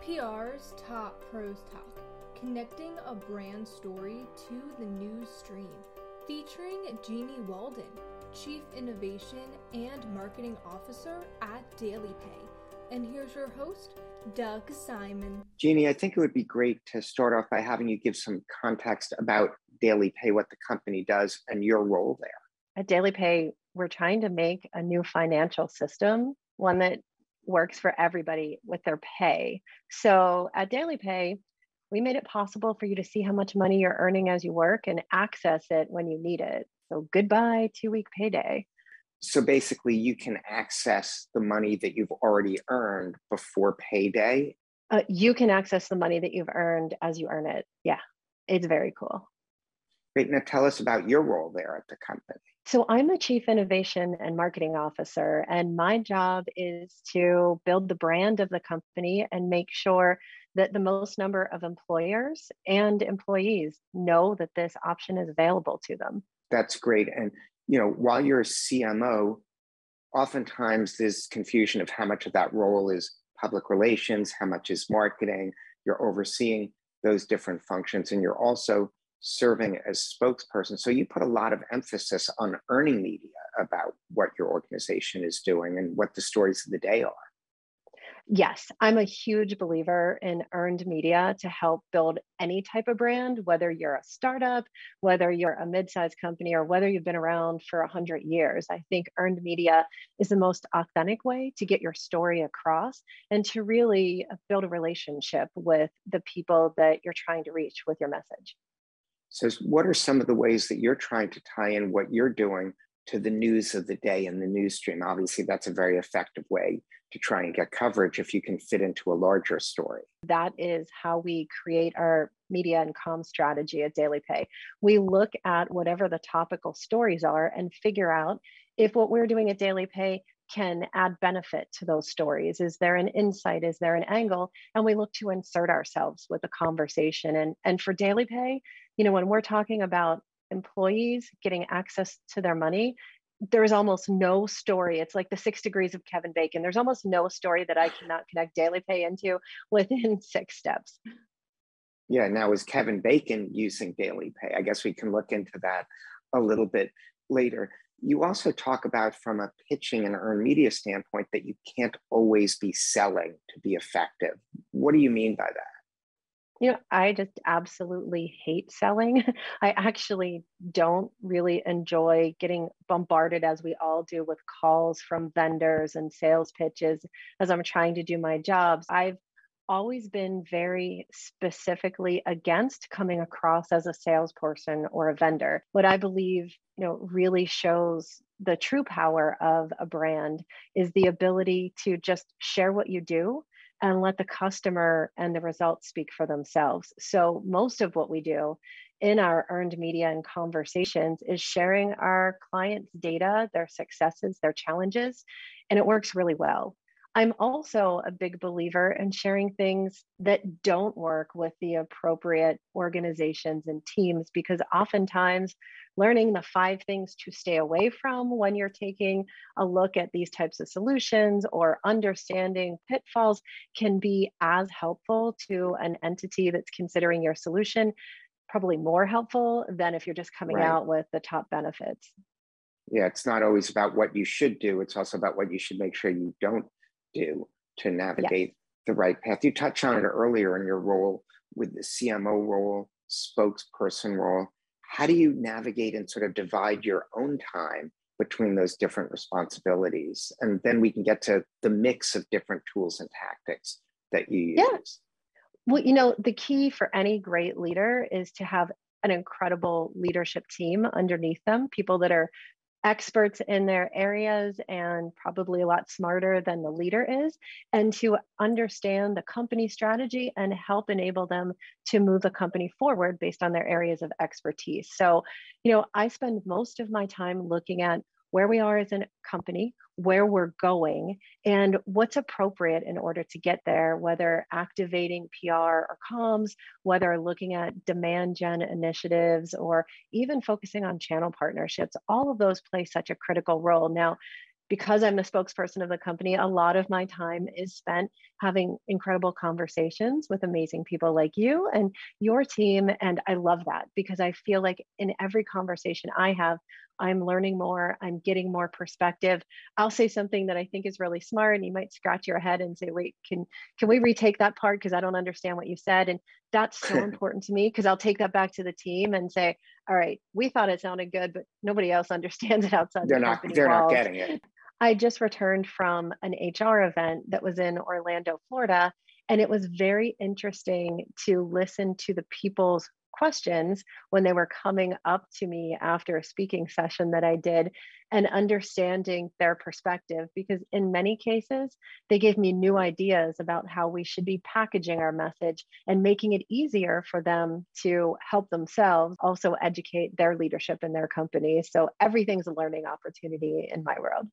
PR's Top Pros Talk, connecting a brand story to the news stream, featuring Jeannie Walden, Chief Innovation and Marketing Officer at DailyPay. And here's your host, Doug Simon. Jeannie, I think it would be great to start off by having you give some context about DailyPay, what the company does, and your role there. At DailyPay, we're trying to make a new financial system, one that works for everybody with their pay. So at Daily Pay, we made it possible for you to see how much money you're earning as you work and access it when you need it. So goodbye two week payday. So basically, you can access the money that you've already earned before payday. Uh, you can access the money that you've earned as you earn it. Yeah, it's very cool. Great. Now tell us about your role there at the company. So, I'm the Chief Innovation and Marketing Officer, and my job is to build the brand of the company and make sure that the most number of employers and employees know that this option is available to them. That's great. And, you know, while you're a CMO, oftentimes there's confusion of how much of that role is public relations, how much is marketing. You're overseeing those different functions, and you're also serving as spokesperson. So you put a lot of emphasis on earning media about what your organization is doing and what the stories of the day are. Yes, I'm a huge believer in earned media to help build any type of brand, whether you're a startup, whether you're a mid-sized company, or whether you've been around for 100 years. I think earned media is the most authentic way to get your story across and to really build a relationship with the people that you're trying to reach with your message. So, what are some of the ways that you're trying to tie in what you're doing to the news of the day and the news stream? Obviously, that's a very effective way to try and get coverage if you can fit into a larger story. That is how we create our media and com strategy at Daily Pay. We look at whatever the topical stories are and figure out if what we're doing at DailyPay can add benefit to those stories. Is there an insight? Is there an angle? And we look to insert ourselves with the conversation. And, and for daily pay, you know, when we're talking about employees getting access to their money, there's almost no story. It's like the six degrees of Kevin Bacon. There's almost no story that I cannot connect daily pay into within six steps. Yeah. Now, is Kevin Bacon using daily pay? I guess we can look into that a little bit later. You also talk about, from a pitching and earned media standpoint, that you can't always be selling to be effective. What do you mean by that? You know, I just absolutely hate selling. I actually don't really enjoy getting bombarded as we all do with calls from vendors and sales pitches as I'm trying to do my jobs. I've always been very specifically against coming across as a salesperson or a vendor. What I believe, you know, really shows the true power of a brand is the ability to just share what you do and let the customer and the results speak for themselves. So, most of what we do in our earned media and conversations is sharing our clients' data, their successes, their challenges, and it works really well. I'm also a big believer in sharing things that don't work with the appropriate organizations and teams because oftentimes learning the five things to stay away from when you're taking a look at these types of solutions or understanding pitfalls can be as helpful to an entity that's considering your solution, probably more helpful than if you're just coming right. out with the top benefits. Yeah, it's not always about what you should do, it's also about what you should make sure you don't do to navigate the right path. You touched on it earlier in your role with the CMO role, spokesperson role. How do you navigate and sort of divide your own time between those different responsibilities? And then we can get to the mix of different tools and tactics that you use. Yeah. Well, you know, the key for any great leader is to have an incredible leadership team underneath them, people that are experts in their areas and probably a lot smarter than the leader is, and to understand the company strategy and help enable them to move the company forward based on their areas of expertise. So, you know, I spend most of my time looking at where we are as a company, where we're going, and what's appropriate in order to get there, whether activating PR or comms, whether looking at demand gen initiatives, or even focusing on channel partnerships. All of those play such a critical role. Now, because I'm the spokesperson of the company, a lot of my time is spent having incredible conversations with amazing people like you and your team. And I love that because I feel like in every conversation I have, I'm learning more, I'm getting more perspective. I'll say something that I think is really smart and you might scratch your head and say, wait, can can we retake that part? Because I don't understand what you said. And that's so important to me because I'll take that back to the team and say, all right, we thought it sounded good, but nobody else understands it outside they're the not, They're walls. not getting it. I just returned from an HR event that was in Orlando, Florida, and it was very interesting to listen to the people's questions when they were coming up to me after a speaking session that I did and understanding their perspective because in many cases they gave me new ideas about how we should be packaging our message and making it easier for them to help themselves also educate their leadership in their company. So everything's a learning opportunity in my world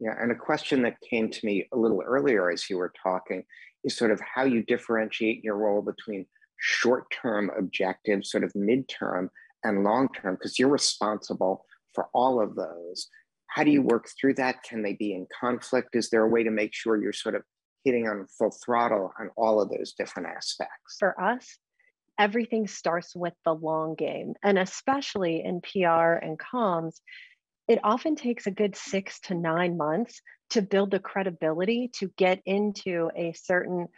yeah, and a question that came to me a little earlier as you were talking is sort of how you differentiate your role between short term objectives, sort of midterm and long term, because you're responsible for all of those. How do you work through that? Can they be in conflict? Is there a way to make sure you're sort of hitting on full throttle on all of those different aspects? For us, everything starts with the long game. And especially in PR and comms, it often takes a good six to nine months to build the credibility to get into a certain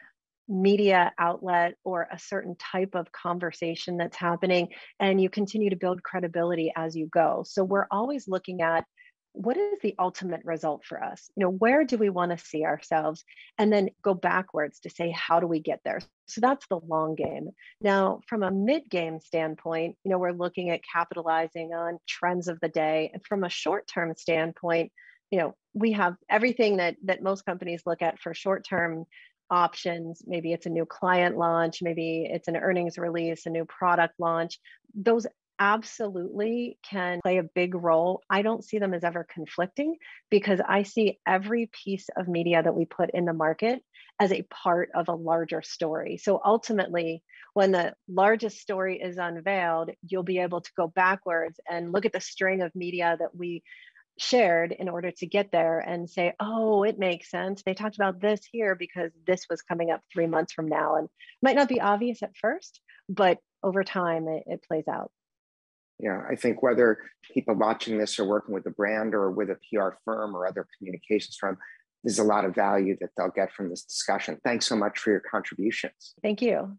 media outlet or a certain type of conversation that's happening and you continue to build credibility as you go. So we're always looking at what is the ultimate result for us? You know where do we want to see ourselves? And then go backwards to say how do we get there? So that's the long game. Now from a mid game standpoint you know we're looking at capitalizing on trends of the day. And from a short term standpoint you know we have everything that that most companies look at for short term options. Maybe it's a new client launch. Maybe it's an earnings release a new product launch. Those absolutely can play a big role. I don't see them as ever conflicting because I see every piece of media that we put in the market as a part of a larger story. So ultimately, when the largest story is unveiled, you'll be able to go backwards and look at the string of media that we shared in order to get there and say, oh, it makes sense. They talked about this here because this was coming up three months from now. And might not be obvious at first, but over time it, it plays out. Yeah, I think whether people watching this are working with a brand or with a PR firm or other communications firm, there's a lot of value that they'll get from this discussion. Thanks so much for your contributions. Thank you.